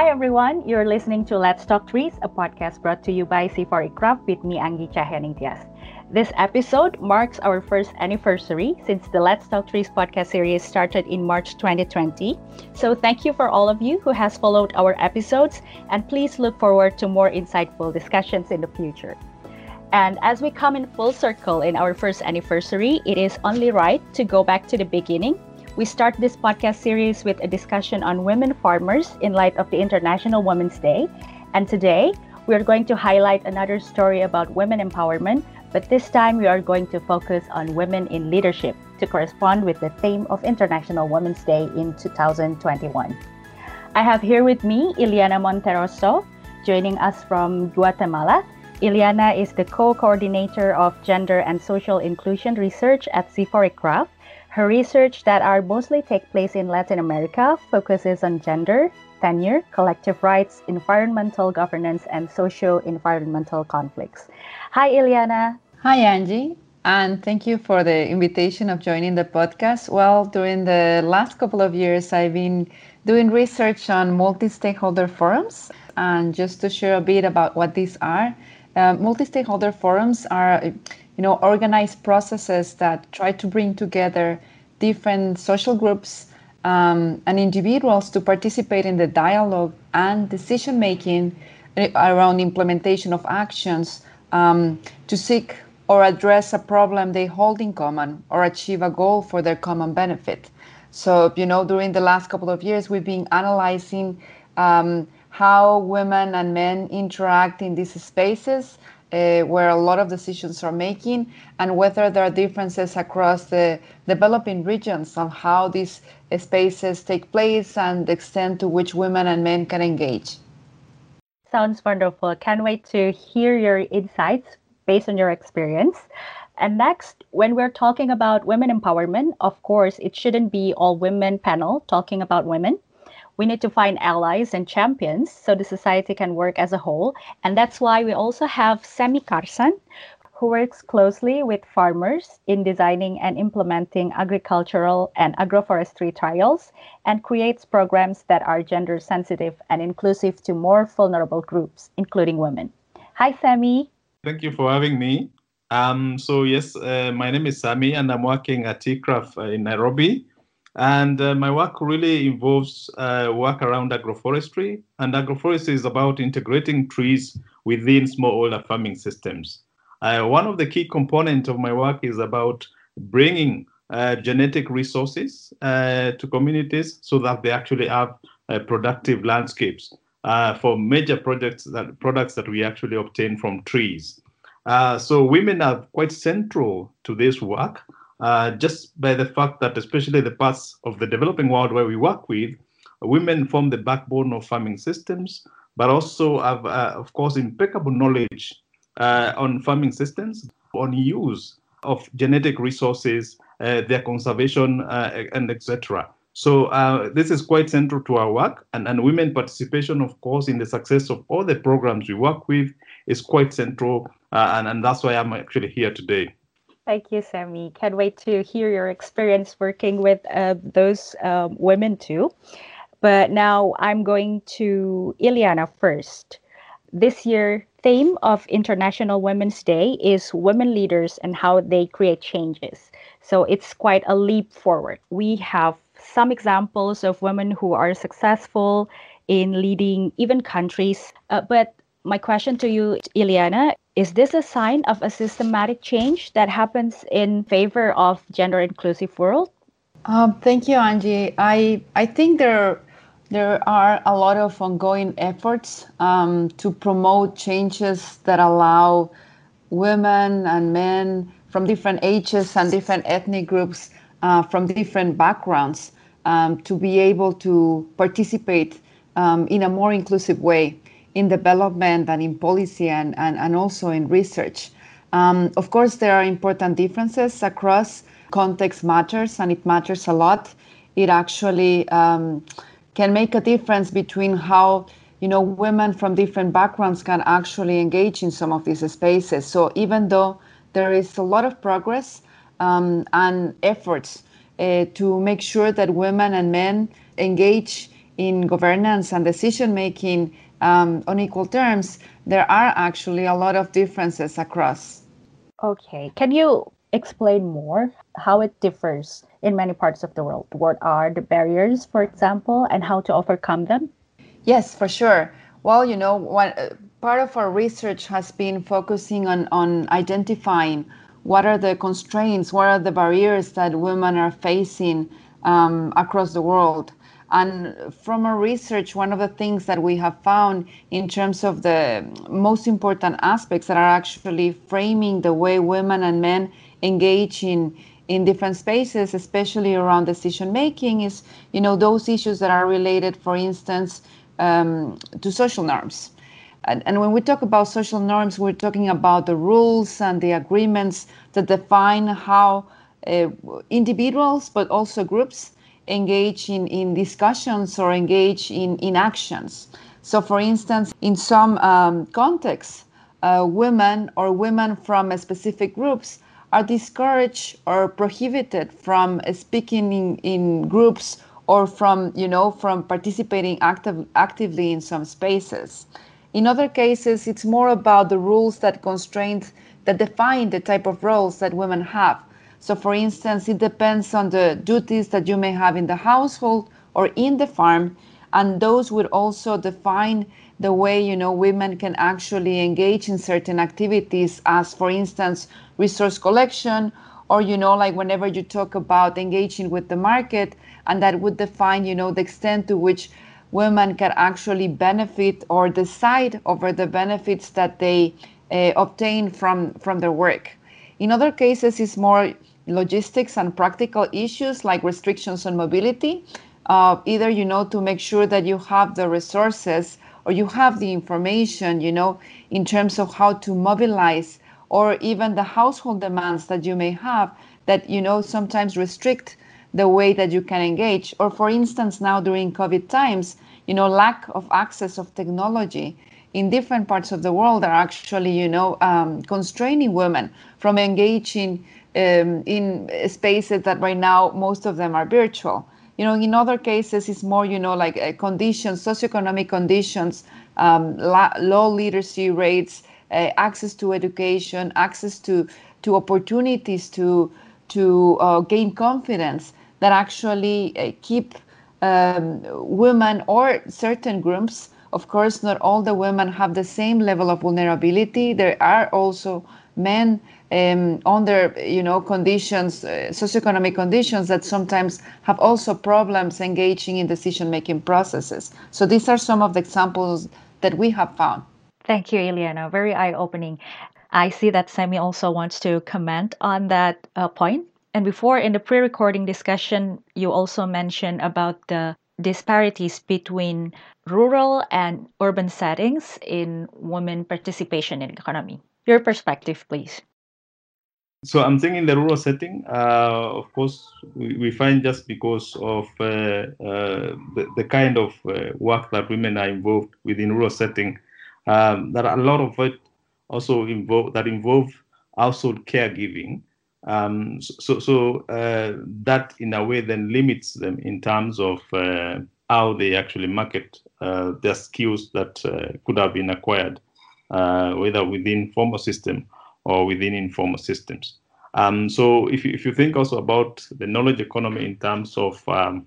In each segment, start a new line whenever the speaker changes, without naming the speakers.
Hi everyone, you're listening to Let's Talk Trees, a podcast brought to you by CIFOR-ICRAF with me Anggi Cahyaningtyas. This episode marks our first anniversary since the Let's Talk Trees podcast series started in March 2020. So thank you for all of you who has followed our episodes and please look forward to more insightful discussions in the future. And as we come in full circle in our first anniversary, it is only right to go back to the beginning we start this podcast series with a discussion on women farmers in light of the International Women's Day. And today, we are going to highlight another story about women empowerment, but this time we are going to focus on women in leadership to correspond with the theme of International Women's Day in 2021. I have here with me Iliana Monterroso, joining us from Guatemala. Iliana is the co coordinator of Gender and Social Inclusion Research at CIFOR-ICRAF her research that are mostly take place in Latin America focuses on gender, tenure, collective rights, environmental governance, and socio-environmental conflicts. Hi, Iliana.
Hi, Anggi. And thank you for the invitation of joining the podcast. Well, during the last couple of years, I've been doing research on multi-stakeholder forums. And just to share a bit about what these are, uh, multi-stakeholder forums are you know, organized processes that try to bring together different social groups um, and individuals to participate in the dialogue and decision making around implementation of actions um, to seek or address a problem they hold in common or achieve a goal for their common benefit. So, you know, during the last couple of years, we've been analyzing um, how women and men interact in these spaces uh, where a lot of decisions are making and whether there are differences across the developing regions on how these spaces take place and the extent to which women and men can engage.
Sounds wonderful. Can't wait to hear your insights based on your experience. And next, when we're talking about women empowerment, of course, it shouldn't be all women panel talking about women we need to find allies and champions so the society can work as a whole. And that's why we also have Sammy Carsan, who works closely with farmers in designing and implementing agricultural and agroforestry trials and creates programs that are gender sensitive and inclusive to more vulnerable groups, including women. Hi, Sammy.
Thank you for having me. Um, so, yes, uh, my name is Sammy, and I'm working at ICRAF uh, in Nairobi. And uh, my work really involves uh, work around agroforestry. And agroforestry is about integrating trees within smallholder farming systems. Uh, one of the key components of my work is about bringing uh, genetic resources uh, to communities so that they actually have uh, productive landscapes for major projects that products that we actually obtain from trees. so women are quite central to this work uh, just by the fact that, especially the parts of the developing world where we work with, women form the backbone of farming systems, but also have, uh, of course, impeccable knowledge uh, on farming systems, on use of genetic resources, uh, their conservation, uh, and etc. So this is quite central to our work, and, and women participation, of course, in the success of all the programs we work with is quite central, and, and that's why I'm actually here today.
Thank you, Sammy. Can't wait to hear your experience working with uh, those um, women too. But now I'm going to Iliana first. This year, theme of International Women's Day is women leaders and how they create changes. So it's quite a leap forward. We have some examples of women who are successful in leading even countries. Uh, but my question to you, Iliana, is this a sign of a systematic change that happens in favor of gender inclusive world?
Um, thank you, Anggi. I I think there there are a lot of ongoing efforts um, to promote changes that allow women and men from different ages and different ethnic groups uh, from different backgrounds um, to be able to participate um, in a more inclusive way in development and in policy and, and, and also in research. Um, of course, there are important differences across. Context matters, and it matters a lot. It actually um, can make a difference between how you know women from different backgrounds can actually engage in some of these spaces. So even though there is a lot of progress um, and efforts uh, to make sure that women and men engage in governance and decision making um, on equal terms, there are actually a lot of differences across.
Okay. Can you explain more how it differs in many parts of the world? What are the barriers, for example, and how to overcome them?
Yes, for sure. Well, you know, one, uh, part of our research has been focusing on, on identifying what are the constraints, what are the barriers that women are facing um, across the world. And from our research, one of the things that we have found in terms of the most important aspects that are actually framing the way women and men engage in in different spaces, especially around decision making, is you know those issues that are related, for instance, um, to social norms. And, and when we talk about social norms, we're talking about the rules and the agreements that define how uh, individuals, but also groups, engage in, in discussions or engage in, in actions. So, for instance, in some um, contexts, uh, women or women from specific groups are discouraged or prohibited from speaking in, in groups or from, you know, from participating active, actively in some spaces. In other cases, it's more about the rules that constrain, that define the type of roles that women have. So, for instance, it depends on the duties that you may have in the household or in the farm, and those would also define the way you know women can actually engage in certain activities, as for instance, resource collection, or you know, like whenever you talk about engaging with the market, and that would define you know the extent to which women can actually benefit or decide over the benefits that they uh, obtain from from their work. In other cases, it's more logistics and practical issues like restrictions on mobility, uh, either you know to make sure that you have the resources or you have the information, you know, in terms of how to mobilize or even the household demands that you may have that you know sometimes restrict the way that you can engage. Or for instance now during covid times you know lack of access of technology in different parts of the world are actually you know um, constraining women from engaging um, in spaces that right now most of them are virtual. You know, in other cases, it's more you know like uh, conditions, socioeconomic conditions, um, la- low literacy rates, uh, access to education, access to to opportunities to to uh, gain confidence that actually uh, keep um, women or certain groups. Of course, not all the women have the same level of vulnerability. There are also men um, under you know conditions, uh, socioeconomic conditions that sometimes have also problems engaging in decision making processes. So these are some of the examples that we have found.
Thank you, Iliana. Very eye opening. I see that Sammy also wants to comment on that uh, point. And before in the pre recording discussion, you also mentioned about the disparities between rural and urban settings in women participation in economy. Your perspective, please.
So I'm thinking the rural setting, uh, of course, we, we, find just because of uh, uh, the, the, kind of uh, work that women are involved within rural setting, um, that a lot of it also involve that involve household caregiving. Um, so, so uh, that in a way then limits them in terms of uh, how they actually market their skills that could have been acquired, whether within formal system or within informal systems. Um, so if you, if you think also about the knowledge economy in terms of, um,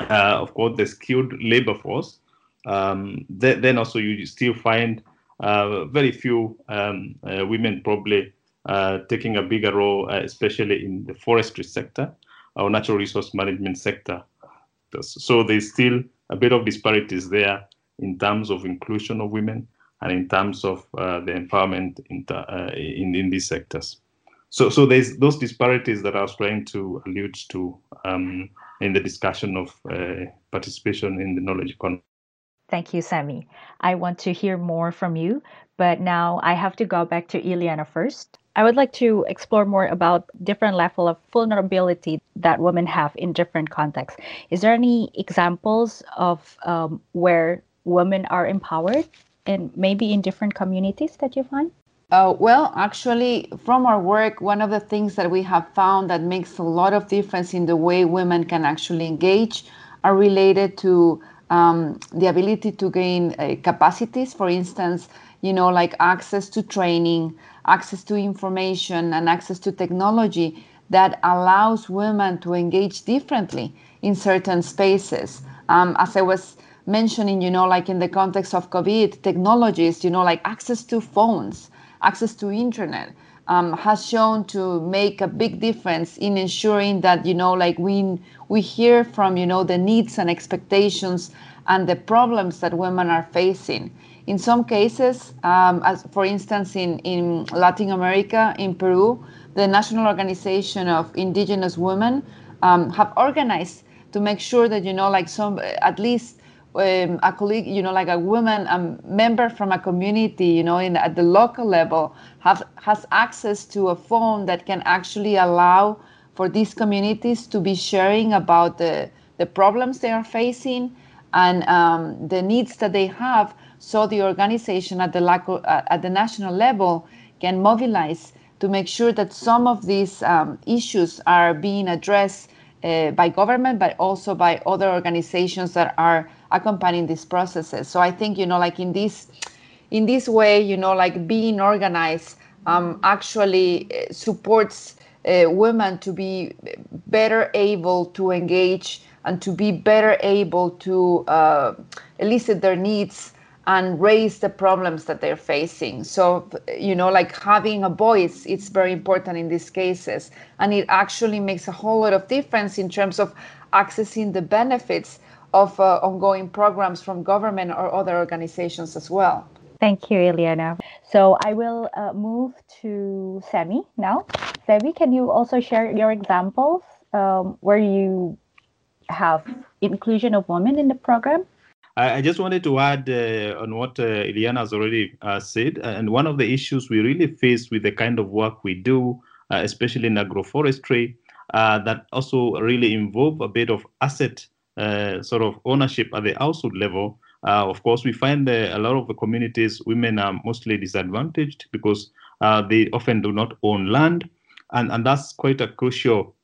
uh, of course, the skilled labor force, um, th- then also you still find uh, very few um, uh, women probably uh, taking a bigger role, uh, especially in the forestry sector or natural resource management sector. So there's still a bit of disparities there in terms of inclusion of women and in terms of uh, the empowerment in, uh, in, in these sectors. So, so there's those disparities that I was trying to allude to um, in the discussion of uh, participation in the knowledge economy.
Thank you, Sammy. I want to hear more from you, but now I have to go back to Iliana first. I would like to explore more about different level of vulnerability that women have in different contexts. Is there any examples of um, where women are empowered and maybe in different communities that you find?
Uh, well, actually, from our work, one of the things that we have found that makes a lot of difference in the way women can actually engage are related to um, the ability to gain uh, capacities, for instance, you know, like access to training, access to information, and access to technology that allows women to engage differently in certain spaces. Um, as I was mentioning, you know, like in the context of COVID, technologies, you know, like access to phones, access to internet, um, has shown to make a big difference in ensuring that you know like we we hear from you know the needs and expectations and the problems that women are facing. In some cases um, as for instance in, in latin america in peru the national organization of indigenous women um, have organized to make sure that you know like some at least um, a colleague, you know, like a woman, a member from a community, you know, in at the local level, have has access to a phone that can actually allow for these communities to be sharing about the the problems they are facing and um, the needs that they have, so the organization at the local, uh, at the national level can mobilize to make sure that some of these um, issues are being addressed uh, by government, but also by other organizations that are accompanying these processes. So I think you know, like in this, in this way, you know, like being organized um, actually uh, supports uh, women to be better able to engage and to be better able to uh, elicit their needs and raise the problems that they're facing. So, you know, like having a voice, it's very important in these cases. And it actually makes a whole lot of difference in terms of accessing the benefits of uh, ongoing programs from government or other organizations as well.
Thank you, Iliana. So I will uh, move to Semi now. Semi, can you also share your examples um, where you have inclusion of women in the program?
I, just wanted to add uh, on what uh, Iliana has already uh, said. And one of the issues we really face with the kind of work we do, uh, especially in agroforestry, uh, that also really involve a bit of asset uh, sort of ownership at the household level. of course, we find a lot of the communities, women are mostly disadvantaged because they often do not own land. And, and that's quite a crucial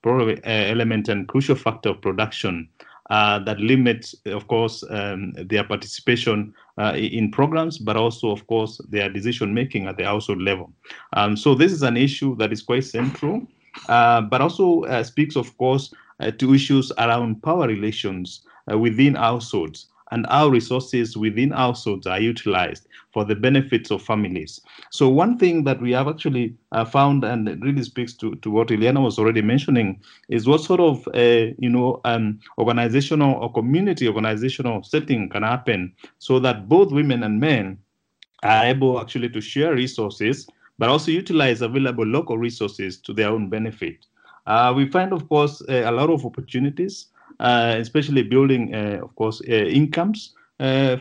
element and crucial factor of production uh, that limits, of course, um, their participation uh, in programs, but also, of course, their decision making at the household level. Um, so this is an issue that is quite central, uh, but also uh, speaks, of course, uh, to issues around power relations uh, within households and how resources within households are utilized for the benefits of families. So one thing that we have actually uh, found, and it really speaks to, to what Iliana was already mentioning, is what sort of uh, you know um, organizational or community organizational setting can happen so that both women and men are able actually to share resources, but also utilize available local resources to their own benefit. Uh, we find, of course, uh, a lot of opportunities uh, especially building, uh, of course, incomes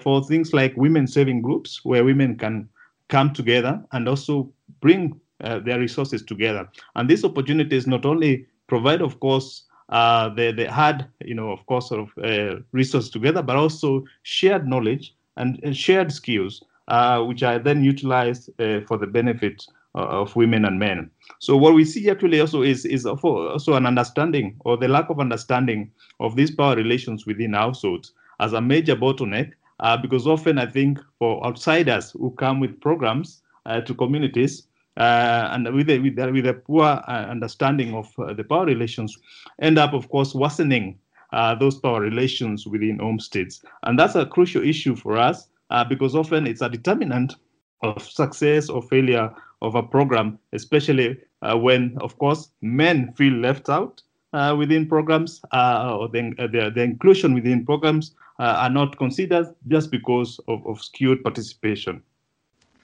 for things like women saving groups where women can come together and also bring their resources together. And these opportunities not only provide, of course, uh, they, they had, you know, of course, sort of uh, resources together, but also shared knowledge and, and shared skills, uh, which are then utilized for the benefit of women and men. So what we see actually also is is also an understanding or the lack of understanding of these power relations within households as a major bottleneck. Uh, because often I think for outsiders who come with programs uh, to communities uh, and with a, with, a, with a poor uh, understanding of uh, the power relations, end up of course worsening uh, those power relations within homesteads, and that's a crucial issue for us because often it's a determinant of success or failure of a program, especially uh, when, of course, men feel left out uh, within programs uh, or the, the, the, inclusion within programs are not considered just because of, of skewed participation.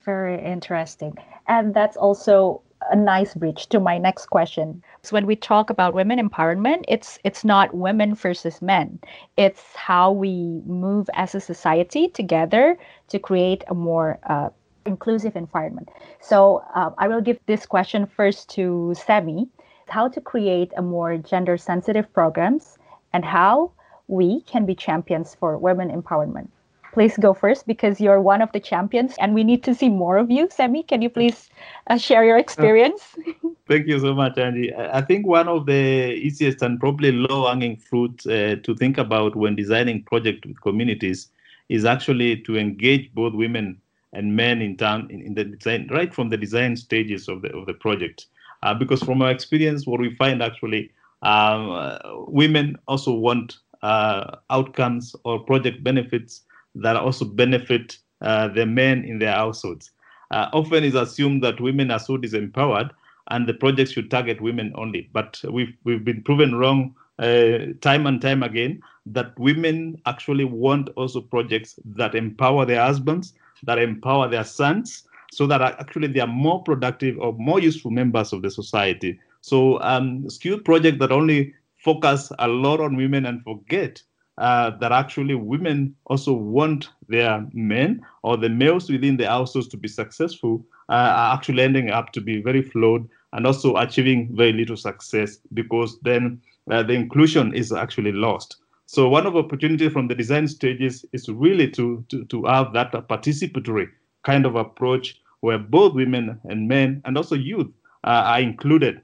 Very interesting. And that's also a nice bridge to my next question. So when we talk about women empowerment, it's it's not women versus men. It's how we move as a society together to create a more uh, inclusive environment. So uh, I will give this question first to Semi, how to create a more gender sensitive programs and how we can be champions for women empowerment. please go first because you're one of the champions and we need to see more of you. Semi, can you please uh, share your experience?
Thank you so much, Andy. I think one of the easiest and probably low-hanging fruit uh, to think about when designing project with communities is actually to engage both women and men in town in, in the design right from the design stages of the of the project. Uh, because from our experience, what we find actually, um, uh, women also want uh, outcomes or project benefits that also benefit uh, the men in their households. Uh, often it's assumed that women are so disempowered and the project should target women only. But we've we've been proven wrong uh, time and time again that women actually want also projects that empower their husbands, that empower their sons, so that actually they are more productive or more useful members of the society. So um, skilled projects that only focus a lot on women and forget uh, that actually women also want their men or the males within the households to be successful uh, are actually ending up to be very flawed and also achieving very little success because then uh, the inclusion is actually lost. So one of the opportunities from the design stages is really to, to, to have that participatory kind of approach where both women and men and also youth uh, are included.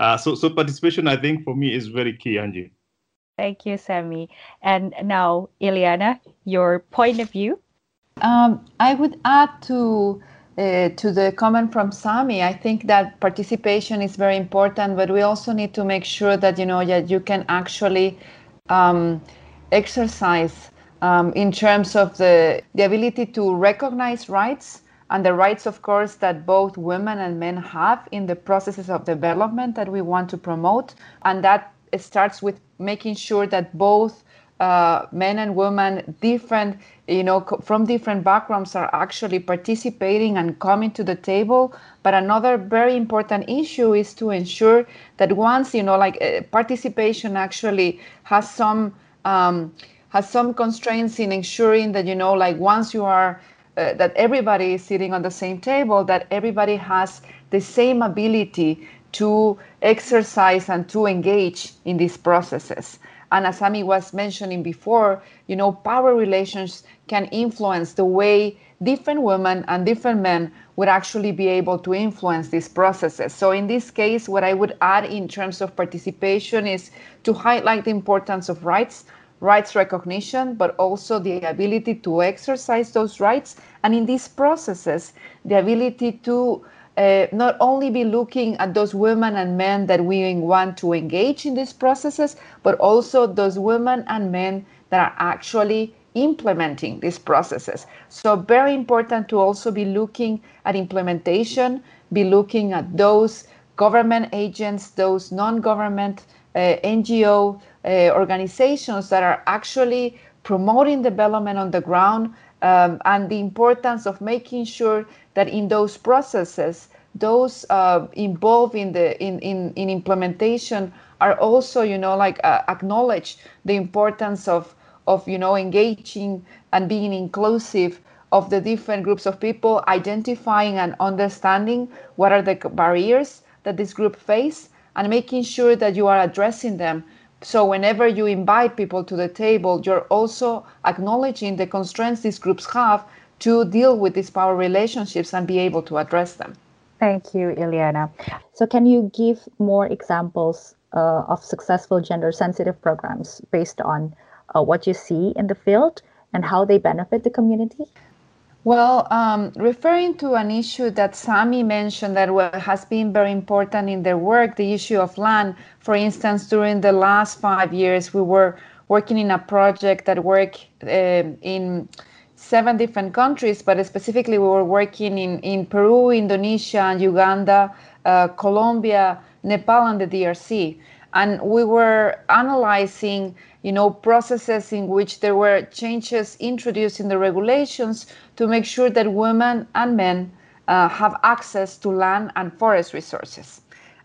Uh, so, so participation, I think, for me is very key, Anggi.
Thank you, Sammy. And now, Iliana, your point of view.
Um, I would add to uh, to the comment from Sammy. I think that participation is very important, but we also need to make sure that you know that you can actually um, exercise um, in terms of the, the ability to recognize rights and the rights, of course, that both women and men have in the processes of development that we want to promote. And that starts with making sure that both uh, men and women, different, you know, from different backgrounds, are actually participating and coming to the table. But another very important issue is to ensure that once, you know, like uh, participation actually has some um, has some constraints in ensuring that you know, like once you are uh, that everybody is sitting on the same table, that everybody has the same ability to exercise and to engage in these processes. And as Amy was mentioning before, you know, power relations can influence the way different women and different men would actually be able to influence these processes. So in this case, what I would add in terms of participation is to highlight the importance of rights, rights recognition, but also the ability to exercise those rights. And in these processes, the ability to uh, not only be looking at those women and men that we want to engage in these processes, but also those women and men that are actually implementing these processes. So, very important to also be looking at implementation, be looking at those government agents, those non government uh, NGO uh, organizations that are actually promoting development on the ground um, and the importance of making sure that in those processes, those uh, involved in the in, in, in implementation are also, you know, like uh, acknowledge the importance of of you know engaging and being inclusive of the different groups of people, identifying and understanding what are the barriers that this group face, and making sure that you are addressing them so whenever you invite people to the table, you're also acknowledging the constraints these groups have to deal with these power relationships and be able to address them.
Thank you, Iliana. So can you give more examples uh, of successful gender sensitive programs based on uh, what you see in the field and how they benefit the community?
Well, um, referring to an issue that Sammy mentioned that has been very important in their work, the issue of land. For instance, during the last five years, we were working in a project that worked uh, in seven different countries, but specifically we were working in, in Peru, Indonesia, Uganda, uh, Colombia, Nepal, and the DRC. And we were analyzing you know, processes in which there were changes introduced in the regulations to make sure that women and men uh, have access to land and forest resources.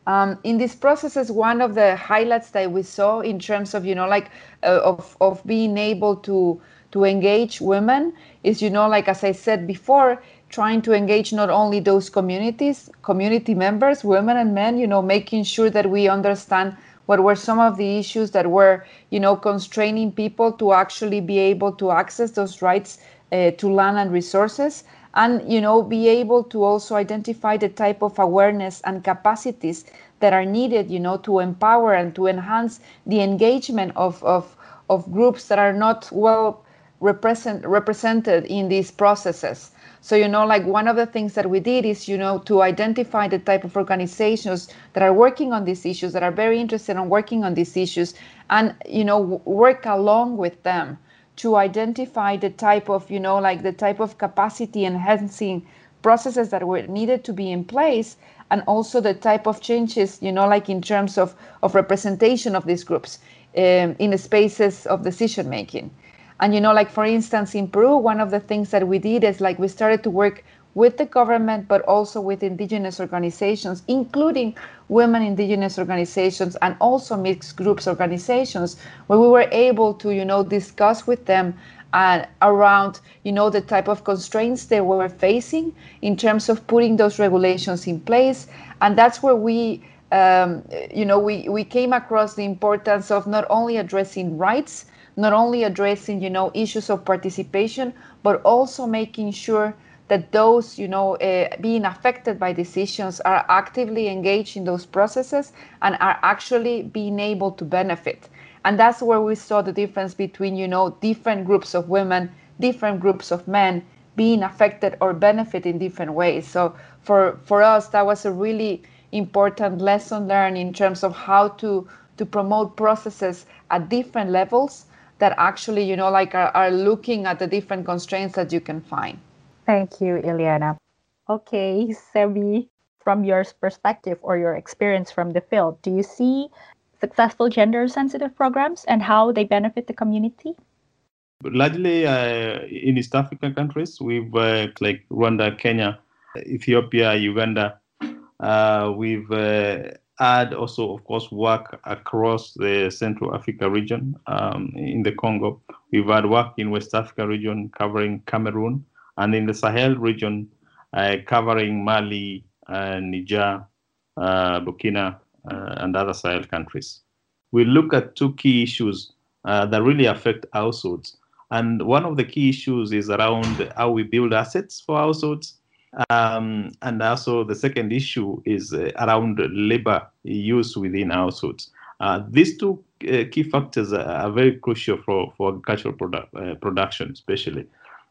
Um, in these processes, one of the highlights that we saw in terms of, you know, like uh, of, of being able to to engage women is, you know, like as I said before, trying to engage not only those communities, community members, women and men, you know, making sure that we understand what were some of the issues that were you know constraining people to actually be able to access those rights uh, to land and resources and you know be able to also identify the type of awareness and capacities that are needed you know to empower and to enhance the engagement of of, of groups that are not well represent, represented in these processes so you know like one of the things that we did is you know to identify the type of organizations that are working on these issues that are very interested in working on these issues and you know work along with them to identify the type of you know like the type of capacity enhancing processes that were needed to be in place and also the type of changes you know like in terms of of representation of these groups um, in the spaces of decision making and you know like for instance in peru one of the things that we did is like we started to work with the government, but also with indigenous organizations, including women indigenous organizations and also mixed groups organizations, where we were able to, you know, discuss with them uh, around, you know, the type of constraints they were facing in terms of putting those regulations in place. And that's where we, um, you know, we, we came across the importance of not only addressing rights, not only addressing, you know, issues of participation, but also making sure that those you know uh, being affected by decisions are actively engaged in those processes and are actually being able to benefit. And that's where we saw the difference between you know different groups of women different groups of men being affected or benefit in different ways. So for for us that was a really important lesson learned in terms of how to to promote processes at different levels that actually you know like are, are looking at the different constraints that you can find
Thank you, Iliana. Okay, Sebi, from your perspective or your experience from the field, do you see successful gender sensitive programs and how they benefit the community?
Largely uh, in East African countries, we've uh, like Rwanda, Kenya, Ethiopia, Uganda. Uh, we've uh, had also, of course, work across the Central Africa region um, in the Congo. We've had work in West Africa region covering Cameroon, and in the Sahel region, uh, covering Mali, uh, Niger, uh, Burkina, and other Sahel countries. We look at two key issues that really affect households. And one of the key issues is around how we build assets for households. Um, and also the second issue is uh, around labor use within households. Uh, these two uh, key factors are, are, very crucial for, for agricultural product, production, especially.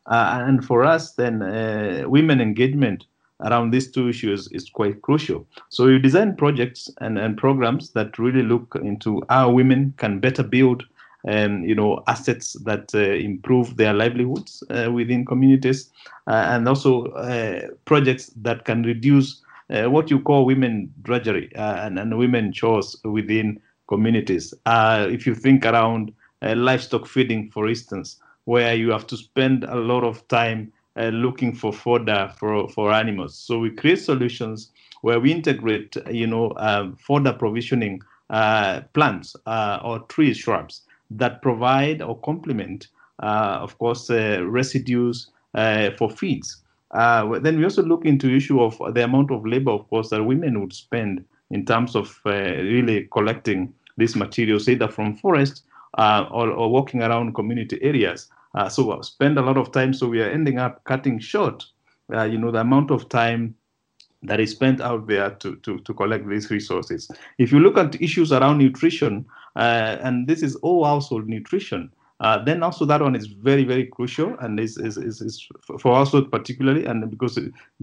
Uh, and for us, then uh, women engagement around these two issues is quite crucial. So we design projects and, and programs that really look into how women can better build um, you know, assets that uh, improve their livelihoods uh, within communities, uh, and also uh, projects that can reduce what you call women drudgery and, and women chores within communities. if you think around livestock feeding, for instance, where you have to spend a lot of time uh, looking for fodder for, for animals. So we create solutions where we integrate, you know, um, fodder provisioning uh, plants uh, or trees, shrubs that provide or complement, uh, of course, uh, residues uh, for feeds. then we also look into issue of the amount of labor, of course, that women would spend in terms of really collecting these materials, either from forests or, or, walking around community areas. Uh, so spend a lot of time. So we are ending up cutting short, uh, you know, the amount of time that is spent out there to, to, to collect these resources. If you look at issues around nutrition, uh, and this is all household nutrition, uh, then also that one is very, very crucial and is, is, is, is for household particularly, and because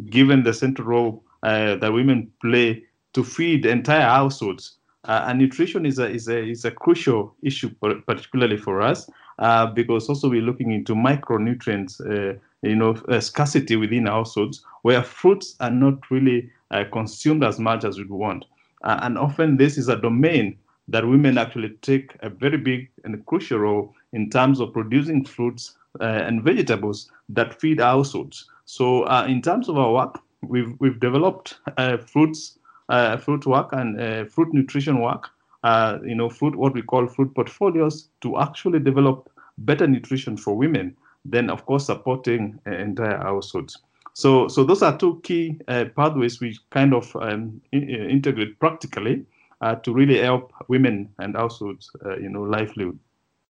given the central role uh, that women play to feed entire households, uh, and nutrition is a, is, a, is a crucial issue, particularly for us uh, because also we're looking into micronutrients, uh, you know, uh, scarcity within households where fruits are not really uh, consumed as much as we'd want. Uh, and often this is a domain that women actually take a very big and crucial role in terms of producing fruits uh, and vegetables that feed households. So in terms of our work, we've, we've developed fruits, fruit work and fruit nutrition work uh, you know, fruit, what we call fruit portfolios to actually develop better nutrition for women, then of course supporting uh, entire households. So, so those are two key uh, pathways we kind of um, in, integrate practically uh, to really help women and households, uh, you know, livelihood.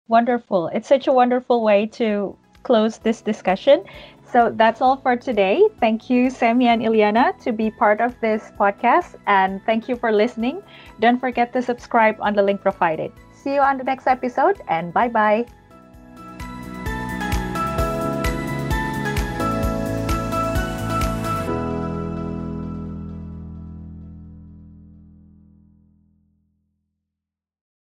Wonderful! It's such a wonderful way to close this discussion. So that's all for today. Thank you, Sammy and Iliana, to be part of this podcast. And thank you for listening. Don't forget to subscribe on the link provided. See you on the next episode, and bye bye.